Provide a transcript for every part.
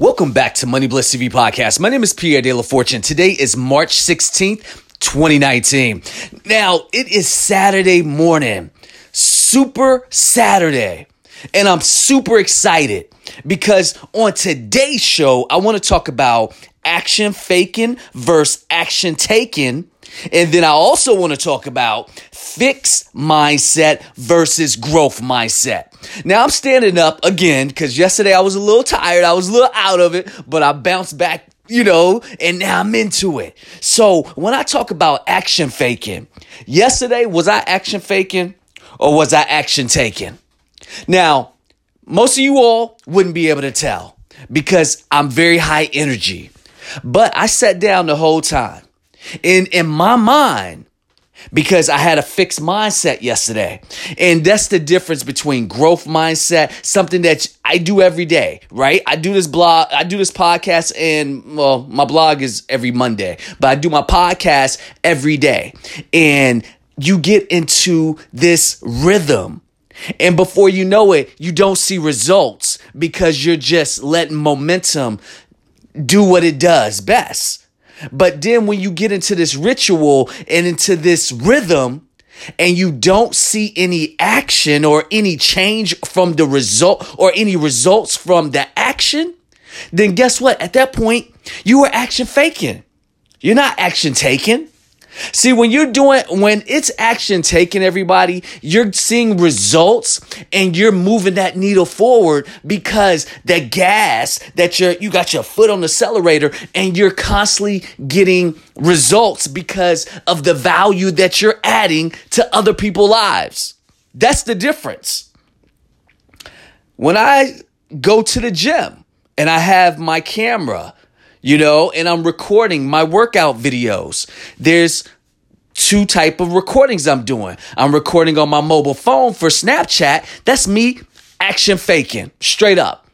Welcome back to Money Blitz TV podcast. My name is Pierre De La Fortune. Today is March 16th, 2019. Now, it is Saturday morning, Super Saturday, and I'm super excited because on today's show, I want to talk about action faking versus action taking. And then I also want to talk about fixed mindset versus growth mindset. Now I'm standing up again because yesterday I was a little tired. I was a little out of it, but I bounced back, you know, and now I'm into it. So when I talk about action faking, yesterday, was I action faking or was I action taking? Now, most of you all wouldn't be able to tell because I'm very high energy. But I sat down the whole time. In in my mind, because I had a fixed mindset yesterday. And that's the difference between growth mindset, something that I do every day, right? I do this blog, I do this podcast, and well, my blog is every Monday, but I do my podcast every day. And you get into this rhythm. And before you know it, you don't see results because you're just letting momentum do what it does best. But then when you get into this ritual and into this rhythm, and you don't see any action or any change from the result or any results from the action, then guess what? At that point, you are action faking. You're not action taking. See, when you're doing, when it's action taking everybody, you're seeing results and you're moving that needle forward because the gas that you're, you got your foot on the accelerator and you're constantly getting results because of the value that you're adding to other people's lives. That's the difference. When I go to the gym and I have my camera, you know, and I'm recording my workout videos. There's two type of recordings I'm doing. I'm recording on my mobile phone for Snapchat. That's me action faking, straight up.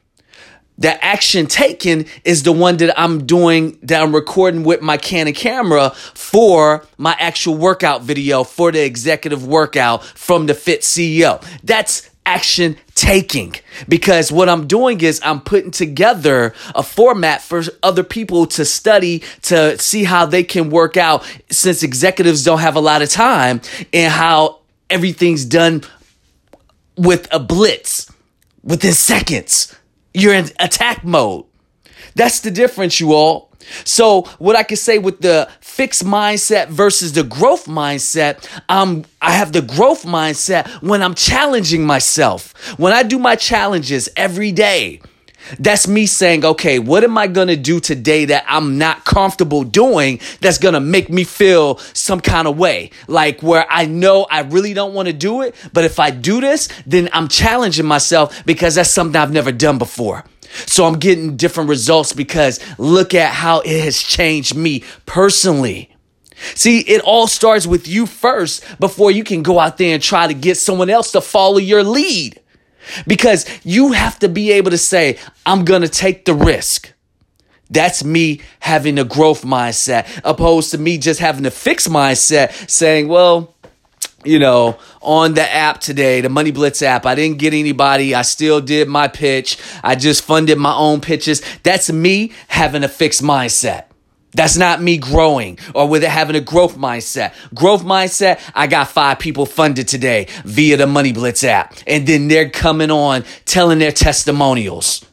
The action taken is the one that I'm doing that I'm recording with my Canon camera for my actual workout video for the executive workout from the Fit CEO. That's action taking because what I'm doing is I'm putting together a format for other people to study to see how they can work out since executives don't have a lot of time and how everything's done with a blitz within seconds. You're in attack mode. That's the difference, you all. So, what I can say with the fixed mindset versus the growth mindset, um, I have the growth mindset when I'm challenging myself. When I do my challenges every day, that's me saying, okay, what am I gonna do today that I'm not comfortable doing that's gonna make me feel some kind of way? Like where I know I really don't wanna do it, but if I do this, then I'm challenging myself because that's something I've never done before. So I'm getting different results because look at how it has changed me personally. See, it all starts with you first before you can go out there and try to get someone else to follow your lead. Because you have to be able to say, I'm going to take the risk. That's me having a growth mindset, opposed to me just having a fixed mindset saying, well, you know, on the app today, the Money Blitz app. I didn't get anybody. I still did my pitch. I just funded my own pitches. That's me having a fixed mindset. That's not me growing or with it having a growth mindset. Growth mindset, I got five people funded today via the Money Blitz app. And then they're coming on telling their testimonials.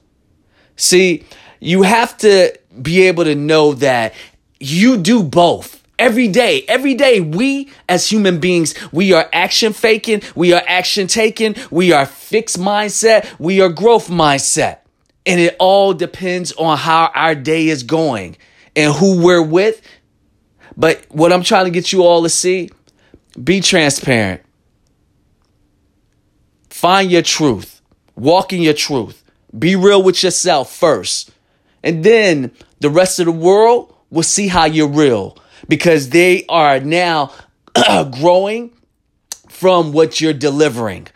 See, you have to be able to know that you do both. Every day, every day, we as human beings, we are action faking, we are action taking, we are fixed mindset, we are growth mindset. And it all depends on how our day is going and who we're with. But what I'm trying to get you all to see, be transparent. Find your truth. Walk in your truth. Be real with yourself first. And then the rest of the world will see how you're real because they are now growing from what you're delivering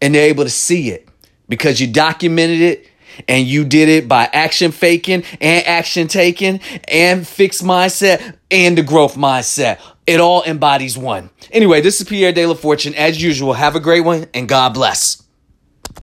and they're able to see it because you documented it and you did it by action faking and action taking and fixed mindset and the growth mindset. It all embodies one. Anyway, this is Pierre De La Fortune. As usual, have a great one and God bless.